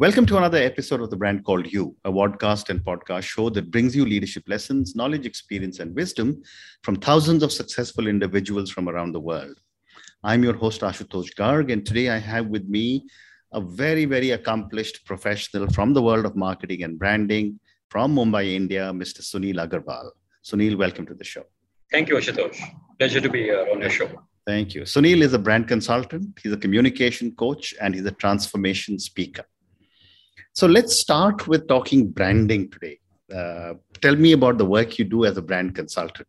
Welcome to another episode of The Brand Called You, a podcast and podcast show that brings you leadership lessons, knowledge, experience, and wisdom from thousands of successful individuals from around the world. I'm your host, Ashutosh Garg, and today I have with me a very, very accomplished professional from the world of marketing and branding from Mumbai, India, Mr. Suneel Agarwal. Suneel, welcome to the show. Thank you, Ashutosh. Pleasure to be here on your show. Thank you. Suneel is a brand consultant, he's a communication coach, and he's a transformation speaker. So let's start with talking branding today. Uh, tell me about the work you do as a brand consultant.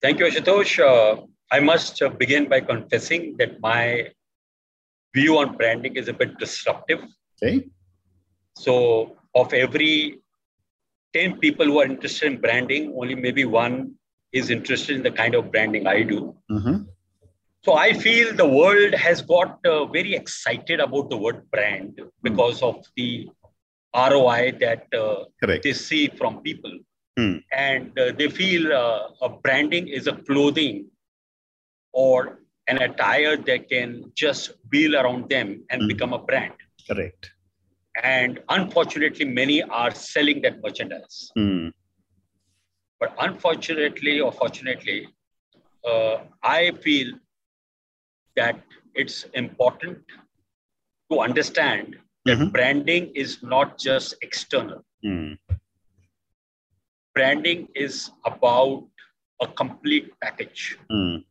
Thank you, Ashutosh. Uh, I must uh, begin by confessing that my view on branding is a bit disruptive. Okay. So, of every 10 people who are interested in branding, only maybe one is interested in the kind of branding I do. Mm-hmm. So I feel the world has got uh, very excited about the word brand because mm. of the ROI that uh, they see from people. Mm. And uh, they feel uh, a branding is a clothing or an attire that can just wheel around them and mm. become a brand. Correct. And unfortunately, many are selling that merchandise. Hmm. But unfortunately or fortunately, uh, I feel that it's important to understand that mm-hmm. branding is not just external. Mm. Branding is about a complete package. Mm.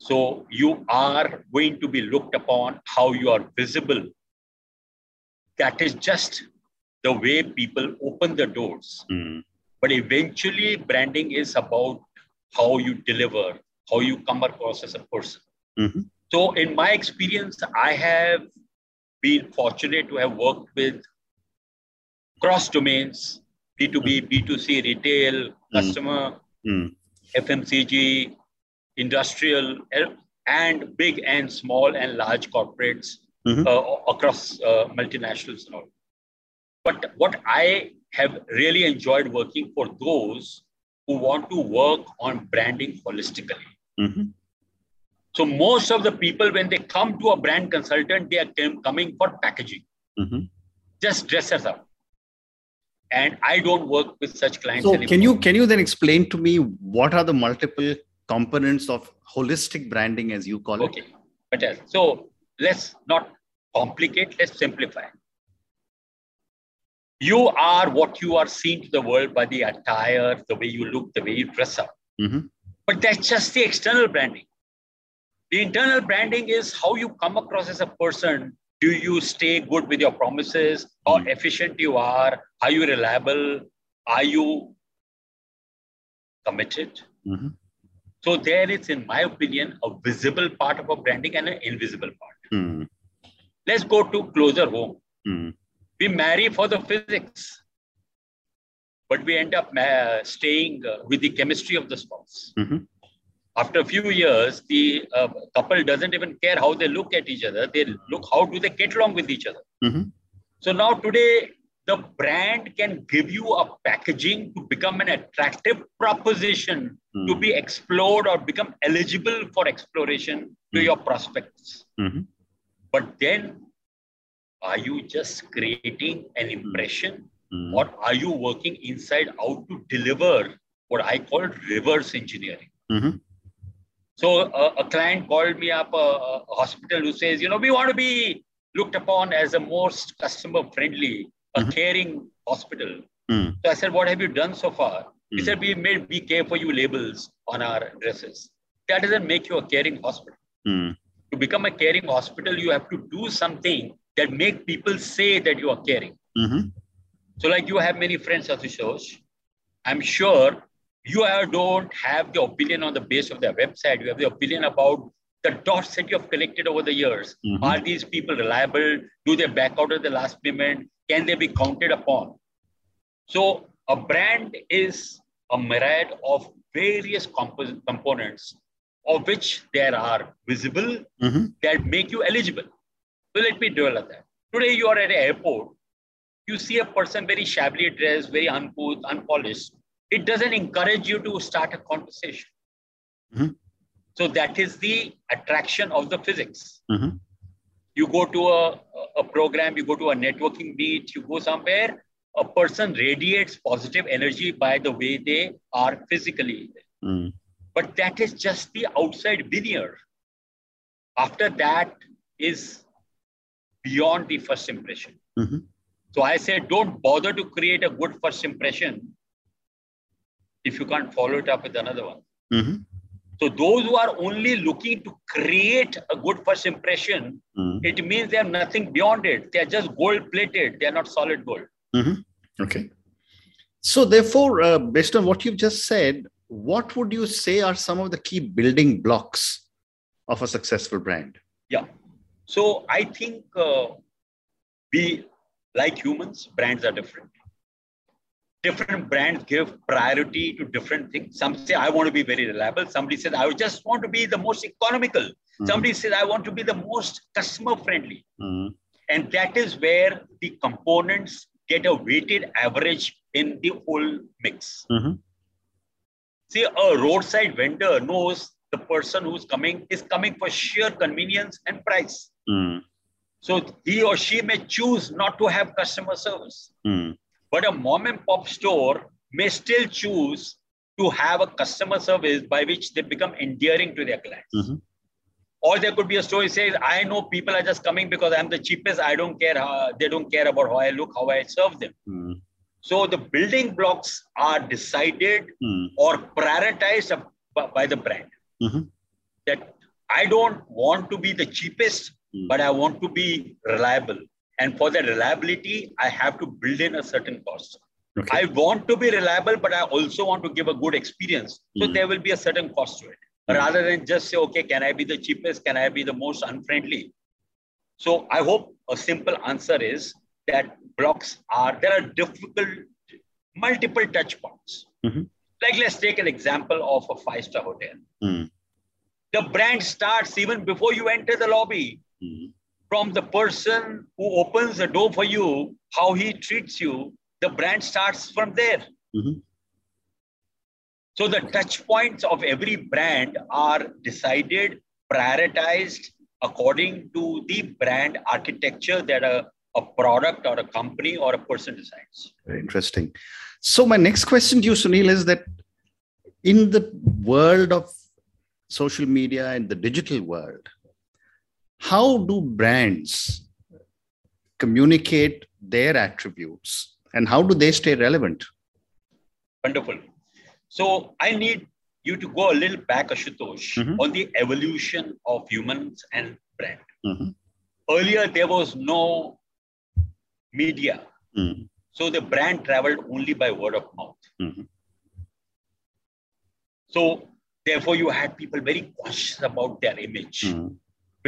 So you are going to be looked upon how you are visible. That is just the way people open the doors. Mm. But eventually, branding is about how you deliver, how you come across as a person. Mm-hmm. So, in my experience, I have been fortunate to have worked with cross domains B2B, B2C, retail, mm-hmm. customer, mm. FMCG, industrial, and big and small and large corporates mm-hmm. uh, across uh, multinationals and all. But what I have really enjoyed working for those who want to work on branding holistically. Mm-hmm. So most of the people, when they come to a brand consultant, they are coming for packaging. Mm-hmm. Just dress us up. And I don't work with such clients. So anymore. can you can you then explain to me what are the multiple components of holistic branding, as you call it? Okay, better. So let's not complicate. Let's simplify. You are what you are seen to the world by the attire, the way you look, the way you dress up. Mm-hmm. But that's just the external branding. The internal branding is how you come across as a person. Do you stay good with your promises? How mm-hmm. efficient you are? Are you reliable? Are you committed? Mm-hmm. So there is, in my opinion, a visible part of a branding and an invisible part. Mm-hmm. Let's go to closer home. Mm-hmm. We marry for the physics, but we end up staying uh, with the chemistry of the spouse. Mm-hmm. After a few years, the uh, couple doesn't even care how they look at each other. They look how do they get along with each other. Mm-hmm. So now today, the brand can give you a packaging to become an attractive proposition mm-hmm. to be explored or become eligible for exploration to mm-hmm. your prospects. Mm-hmm. But then, are you just creating an impression Mm-hmm. or are you working inside out to deliver what I call reverse engineering? So uh, a client called me up, a, a, hospital who says, you know, we want to be looked upon as the most customer friendly, a Mm-hmm. caring hospital. Mm. So I said, what have you done so far? He Mm. said, we made we care for you labels on our dresses. That doesn't make you a caring hospital. Mm. To become a caring hospital, you have to do something that make people say that you are caring. Mm-hmm. So, like you have many friends, Ashutosh. I'm sure you don't have the opinion on the base of their website. You have the opinion about the dots that you have collected over the years. Mhm. Are these people reliable? Do they back out at the last payment? Can they be counted upon? So, a brand is a myriad of various compo- components, of which there are visible Mm-hmm. that make you eligible. So, let me develop that. Today, you are at an airport you see a person very shabbily dressed, very uncouth, unpolished, it doesn't encourage you to start a conversation. Mhm. So that is the attraction of the physics. Mhm. you go to a, a program, you go to a networking meet, you go somewhere, a person radiates positive energy by the way they are physically. Mm. But that is just the outside veneer. After that is beyond the first impression. Mhm. So I say, don't bother to create a good first impression if you can't follow it up with another one. Mhm. So those who are only looking to create a good first impression, Mm. it means they have nothing beyond it. They are just gold plated. They are not solid gold. Mhm. Okay. So, therefore, uh, based on what you've just said, what would you say are some of the key building blocks of a successful brand? Yeah. So I think uh, we, like humans, brands are different. Different brands give priority to different things. Some say, I want to be very reliable. Somebody says, I just want to be the most economical. Mhm. Somebody says, I want to be the most customer friendly. Mm. And that is where the components get a weighted average in the whole mix. Mhm. See, a roadside vendor knows the person who's coming is coming for sheer convenience and price. Mm. So he or she may choose not to have customer service. But a mom and pop store may still choose to have a customer service by which they become endearing to their clients. Mhm. Or there could be a story says, I know people are just coming because I'm the cheapest. I don't care how they don't care about how I look, how I serve them. Mm. So the building blocks are decided Mm. or prioritized by- the brand. Mhm. That I don't want to be the cheapest, but I want to be reliable. And for that reliability, I have to build in a certain cost. Okay. I want to be reliable, but I also want to give a good experience. So Mm. there will be a certain cost to it. Mm. Rather than just say, okay, can I be the cheapest? Can I be the most unfriendly? So I hope a simple answer is that blocks are, there are difficult, multiple touch points. Mhm. Like let's take an example of a five-star hotel. Mm. The brand starts even before you enter the lobby Mm. From the person who opens the door for you, how he treats you, the brand starts from there. Mhm. So the touch points of every brand are decided, prioritized according to the brand architecture that a, a product or a company or a person decides. Very interesting. So, my next question to you, Suneel, is that in the world of social media and the digital world, how do brands communicate their attributes and how do they stay relevant? Wonderful. So I need you to go a little back, Ashutosh, Mhm. on the evolution of humans and brand. Mhm. Earlier, there was no media. Mm. So the brand traveled only by word of mouth. Mhm. So therefore, you had people very conscious about their image Mm.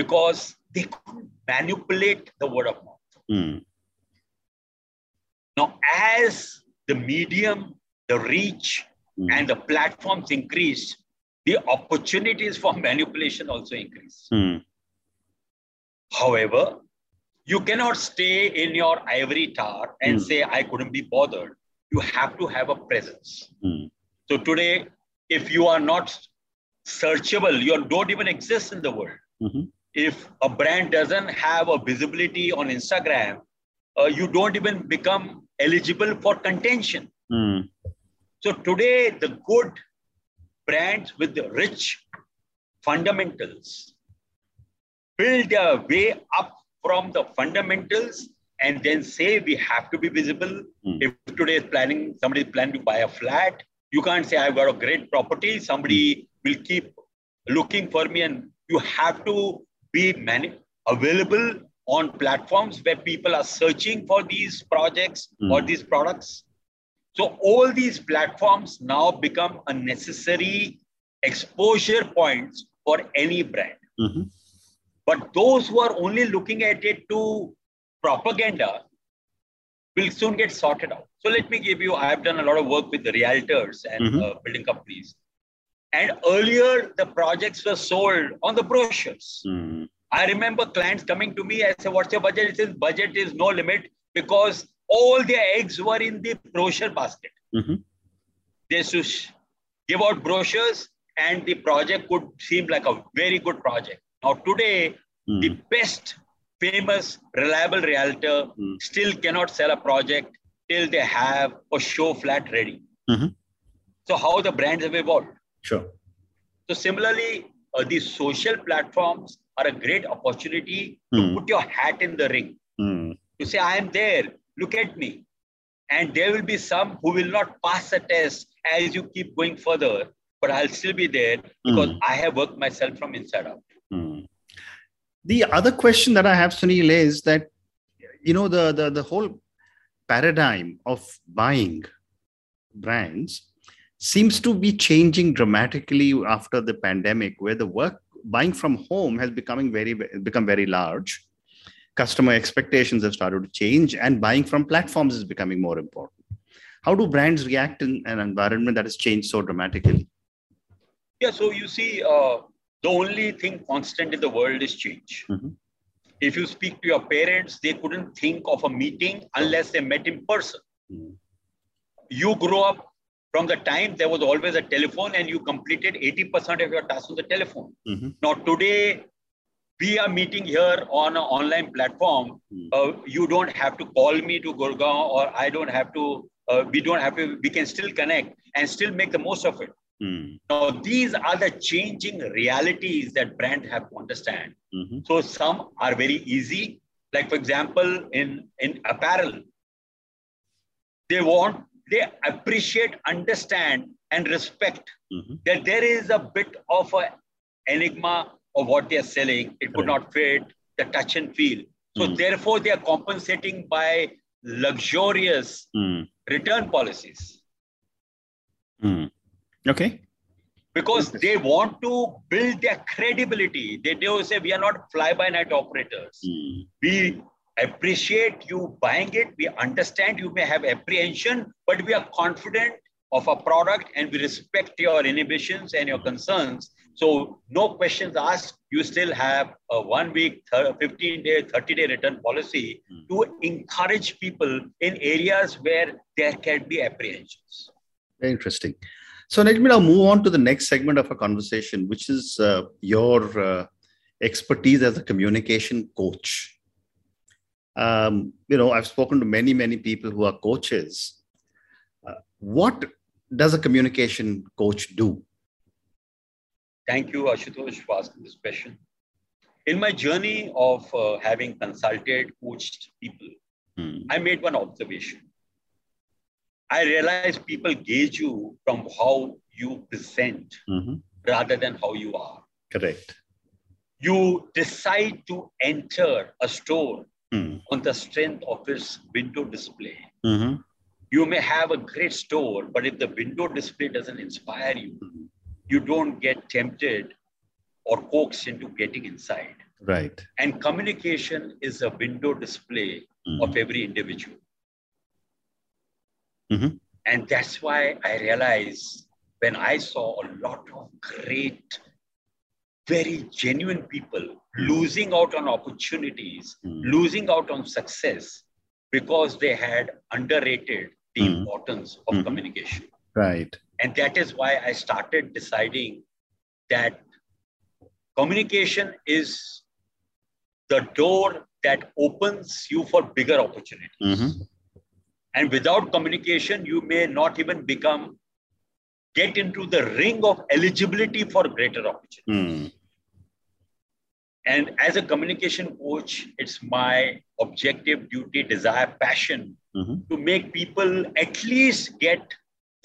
Because they couldn't manipulate the word of mouth. Mm. Now, as the medium, the reach, Mm. and the platforms increased, the opportunities for manipulation also increased. Mm. However, you cannot stay in your ivory tower and Mm. say, I couldn't be bothered. You have to have a presence. Mm. So today, if you are not searchable, you don't even exist in the world. Mhm. If a brand doesn't have a visibility on Instagram, uh, you don't even become eligible for contention. Mm. So today, the good brands with the rich fundamentals build their way up from the fundamentals and then say we have to be visible. Mm. If today is planning, somebody is planning to buy a flat, you can't say I've got a great property. Somebody will keep looking for me, and you have to be mani- available on platforms where people are searching for these projects or Mm. these products. So all these platforms now become a necessary exposure points for any brand. Mhm. But those who are only looking at it to propaganda will soon get sorted out. So let me give you, I've done a lot of work with the realtors and Mhm. uh, building companies. And earlier, the projects were sold on the brochures. Mm. I remember clients coming to me, I said, What's your budget? He says, Budget is no limit because all their eggs were in the brochure basket. Mhm. They used to give out brochures, and the project could seem like a very good project. Now, today, the Mm. best famous, reliable realtor Mm. still cannot sell a project till they have a show flat ready. Mhm. So, how the brands have evolved. Sure. So, similarly, uh, these social platforms are a great opportunity to Mm. put your hat in the ring. Mm. To say, I am there, look at me. And there will be some who will not pass the test as you keep going further, but I'll still be there because Mm. I have worked myself from inside out. Mm. The other question that I have, Suneel, is that you know the the, the whole paradigm of buying brands seems to be changing dramatically after the pandemic, where the work buying from home has becoming very become very large. Customer expectations have started to change, and buying from platforms is becoming more important. How do brands react in an environment that has changed so dramatically? Yeah, so you see, uh, the only thing constant in the world is change. Mhm. If you speak to your parents, they couldn't think of a meeting unless they met in person. Mm. You grew up from the time there was always a telephone and you completed 80% of your tasks on the telephone. Mhm. Now, today, we are meeting here on an online platform. Mm. Uh, you don't have to call me to Gurgaon, or I don't have to, uh, we don't have to, we can still connect and still make the most of it. Mm. Now, these are the changing realities that brands have to understand. Mhm. So some are very easy. Like, for example, in, in apparel, they want, they appreciate, understand, and respect Mhm. that there is a bit of a enigma of what they are selling. It could not fit the touch and feel. So Mm. therefore, they are compensating by luxurious Mm. return policies Mm. Okay. because they want to build their credibility. They do say we are not fly-by-night operators. Mm. We appreciate you buying it. We understand you may have apprehension, but we are confident of a product and we respect your inhibitions and your concerns. So no questions asked. You still have a one week, 15 day, 30 day return policy Mm. to encourage people in areas where there can be apprehensions. Very interesting. So let me now move on to the next segment of our conversation, which is uh, your uh, expertise as a communication coach. Um, you know, I've spoken to many, many people who are coaches. Uh, what does a communication coach do? Thank you, Ashutosh, for asking this question. In my journey of uh, having consulted, coached people, Hmm. I made one observation. I realized people gauge you from how you present Mhm. rather than how you are. Correct. You decide to enter a store Hmm. on the strength of its window display. Mhm. You may have a great store, but if the window display doesn't inspire you, Mhm. you don't get tempted or coaxed into getting inside. Right. And communication is a window display Mhm. of every individual. Mhm. And that's why I realized when I saw a lot of great, very genuine people losing out on opportunities, Mm. losing out on success because they had underrated the Mm. importance of communication. Right. And that is why I started deciding that communication is the door that opens you for bigger opportunities. Mhm. And without communication, you may not even become, get into the ring of eligibility for greater opportunities. Mm. And as a communication coach, it's my objective, duty, desire, passion Mhm. to make people at least get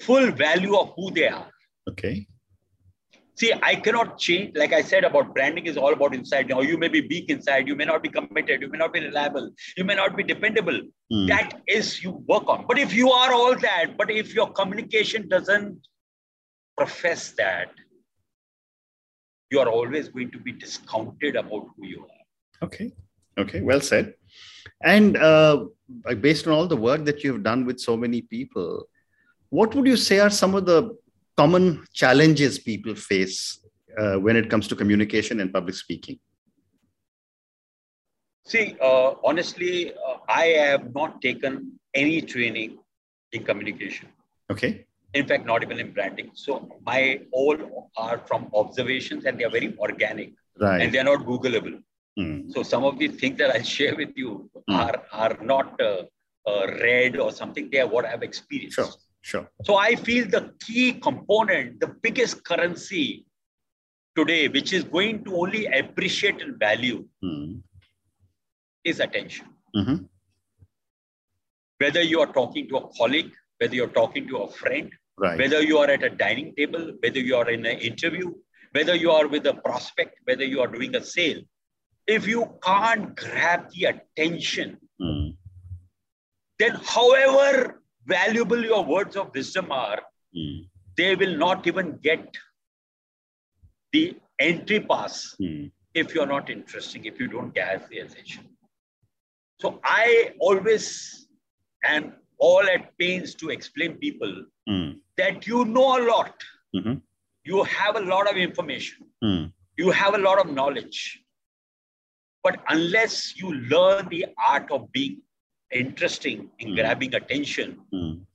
full value of who they are. Okay. See, I cannot change, like I said about branding is all about inside. Now, you may be weak inside, you may not be committed, you may not be reliable, you may not be dependable. Mm. That is you work on. But if you are all that, but if your communication doesn't profess that, you are always going to be discounted about who you are. Okay. Okay. Well said. And uh, based on all the work that you've done with so many people, what would you say are some of the common challenges people face uh, when it comes to communication and public speaking? See, uh, honestly, uh, I have not taken any training in communication. Okay. In fact, not even in branding. So my all are from observations and they are very organic and they are not Googleable. Mm. So some of the things that I share with you Mm. are are not uh, uh, read or something. They are what I've experienced. Sure. Sure. So I feel the key component, the biggest currency today, which is going to only appreciate and value, Mm. is attention. Mhm. Whether you are talking to a colleague, whether you're talking to a friend, Right. whether you are at a dining table, whether you are in an interview, whether you are with a prospect, whether you are doing a sale, if you can't grab the attention, Mm. then however valuable your words of wisdom are, Mm. they will not even get the entry pass Mm. if you're not interesting, if you don't get the attention. So I always am all at pains to explain people Mm. that you know a lot. Mhm. You have a lot of information. Mm. You have a lot of knowledge. But unless you learn the art of being interesting in Mm. grabbing attention, Mm.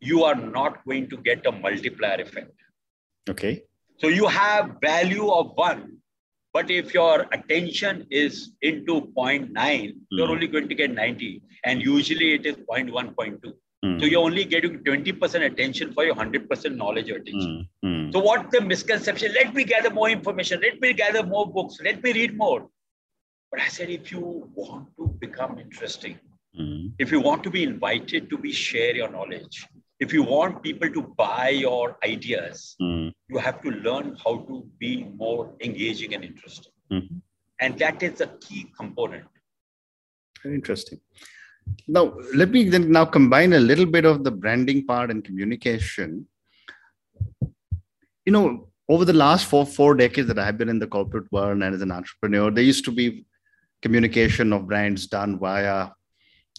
you are not going to get a multiplier effect. Okay. So you have value of one, but if your attention is into 0.9, you're Mm. only going to get 90. And usually it is 0.1, 0.2. Mm. So you're only getting 20% attention for your 100% knowledge or attention. Mm. Mm. So what the misconception? Let me gather more information. Let me gather more books. Let me read more. But I said, if you want to become interesting, Mm. if you want to be invited to be share your knowledge, if you want people to buy your ideas, Mm. you have to learn how to be more engaging and interesting. Mhm. And that is a key component. Very interesting. Now, let me then now combine a little bit of the branding part and communication. You know, over the last four four decades that I've been in the corporate world and as an entrepreneur, there used to be communication of brands done via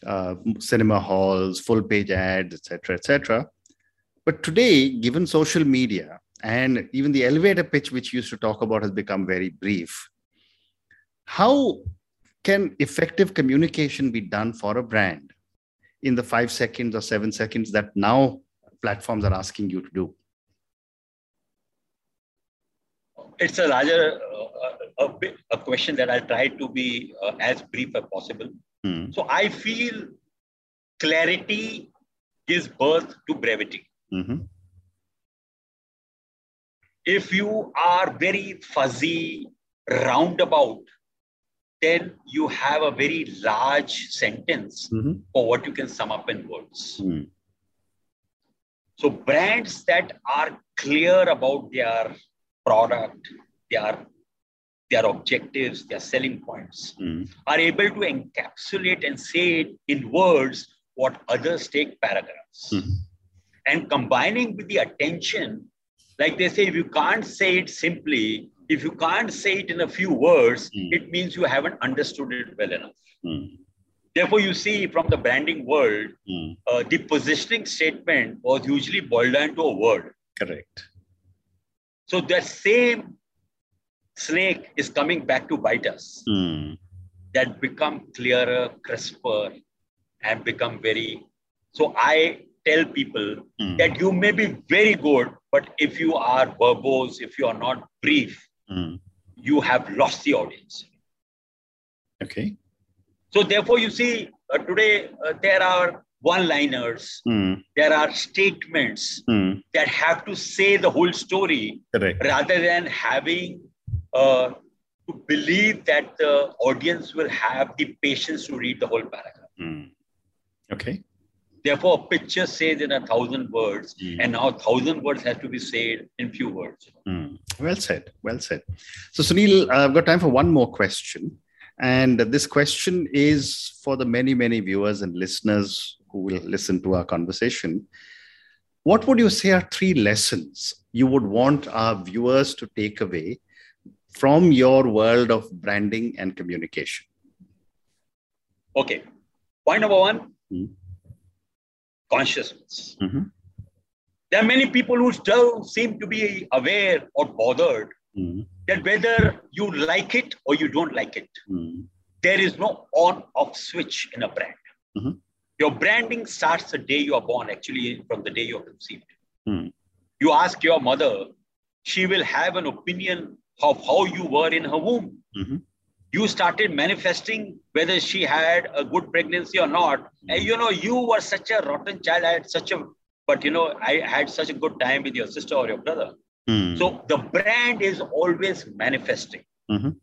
uh, cinema halls, full page ads, etc., etc. But today, given social media and even the elevator pitch, which you used to talk about, has become very brief. How can effective communication be done for a brand in the five seconds or seven seconds that now platforms are asking you to do? It's a larger uh, a, a question that I'll try to be uh, as brief as possible. Hmm. So I feel clarity gives birth to brevity. Mhm. If you are very fuzzy, roundabout, then you have a very large sentence Mhm. for what you can sum up in words. Hmm. So brands that are clear about their product, their their objectives, their selling points, Hmm. are able to encapsulate and say it in words what others take paragraphs. Mhm. And combining with the attention, like they say, if you can't say it simply, if you can't say it in a few words, Mm. it means you haven't understood it well enough. Hmm. Therefore, you see from the branding world, Hmm. uh, the positioning statement was usually boiled down to a word. Correct. So that same snake is coming back to bite us. Hmm. That become clearer, crisper, and become very. So I tell people Hmm. that you may be very good, but if you are verbose, if you are not brief, Hmm. you have lost the audience. Okay. So therefore, you see uh, today uh, there are one-liners, Hmm. there are statements Hmm. that have to say the whole story Correct. rather than having uh, to believe that the audience will have the patience to read the whole paragraph. Hmm. Okay. Therefore, a picture says in a thousand words, Hmm. and now thousand words have to be said in few words. Hmm. Well said. Well said. So, Suneel, I've got time for one more question. And this question is for the many, many viewers and listeners who will listen to our conversation. What would you say are three lessons you would want our viewers to take away from your world of branding and communication? Okay. Point number one Hmm. consciousness. Mhm. There are many people who still seem to be aware or bothered Hmm. that whether you like it or you don't like it, Hmm. there is no on off switch in a brand. Mhm. Your branding starts the day you are born, actually, from the day you're conceived. Hmm. You ask your mother, she will have an opinion of how you were in her womb. Mhm. you started manifesting whether she had a good pregnancy or not. And you know, you were such a rotten child. I had such a, but you know, I had such a good time with your sister or your brother. Mm. So the brand is always manifesting. Mhm.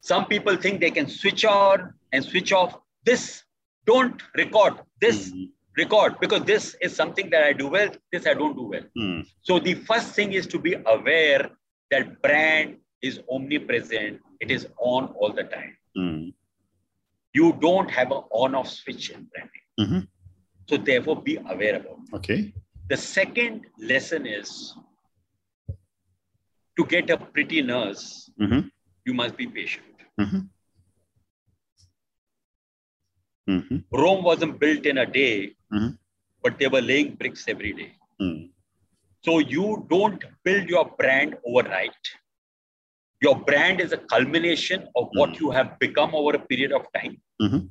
Some people think they can switch on and switch off. This don't record. This Mm. record because this is something that I do well. This I don't do well. Mm. So the first thing is to be aware that brand is omnipresent. It is on all the time. Mm. You don't have an on-off switch in branding. Mhm. So therefore, be aware about. it. Okay. The second lesson is to get a pretty nurse, Mhm. you must be patient. Mhm. Mhm. Rome wasn't built in a day, Mhm. but they were laying bricks every day. Mm. So you don't build your brand overnight. Your brand is a culmination of what Mm. you have become over a period of time. Mhm.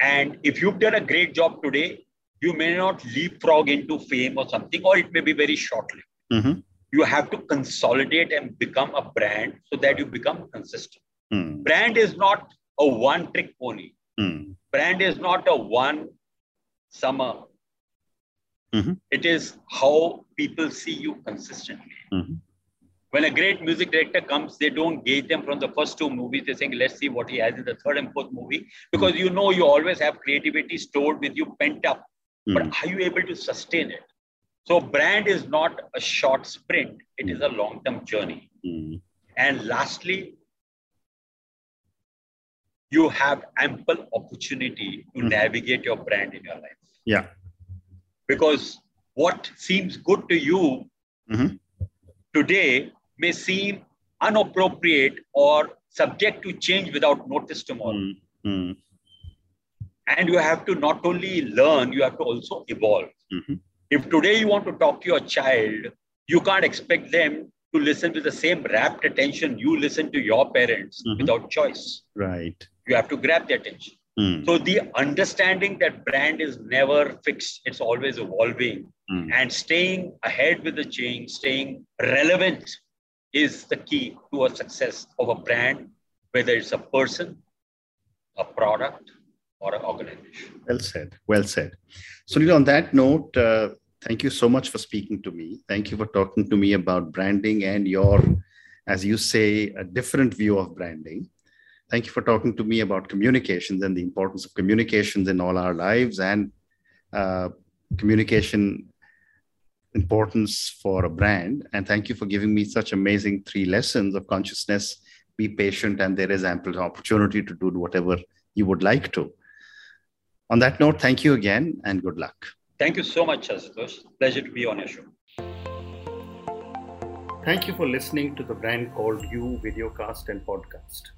And if you've done a great job today, you may not leapfrog into fame or something, or it may be very shortly. Mhm. You have to consolidate and become a brand so that you become consistent. Mm. Brand is not a one trick pony. Mm. Brand is not a one summer. Mhm. It is how people see you consistently. Mhm. When a great music director comes, they don't gauge them from the first two movies. They're saying, let's see what he has in the third and fourth movie. Because you know you always have creativity stored with you, pent up. But Mm. are you able to sustain it? So brand is not a short sprint. It is a long-term journey. Mm. And lastly, you have ample opportunity to Mhm. navigate your brand in your life. Yeah. Because what seems good to you Mhm. today may seem inappropriate or subject to change without notice tomorrow. Mm. Mm. And you have to not only learn, you have to also evolve. Mhm. If today you want to talk to your child, you can't expect them to listen with the same rapt attention you listen to your parents Mhm. without choice. Right. You have to grab their attention. Mm. So the understanding that brand is never fixed, it's always evolving. Mm. And staying ahead with the change, staying relevant is the key to a success of a brand, whether it's a person, a product, or an organization. Well said. Well said. Suneel, on that note, uh, thank you so much for speaking to me. Thank you for talking to me about branding and your, as you say, a different view of branding. Thank you for talking to me about communications and the importance of communications in all our lives and uh, communication importance for a brand. And thank you for giving me such amazing three lessons of consciousness. Be patient, and there is ample opportunity to do whatever you would like to. On that note, thank you again and good luck. Thank you so much, Ashutosh. Pleasure to be on your show. Thank you for listening to the brand called You videocast and podcast, a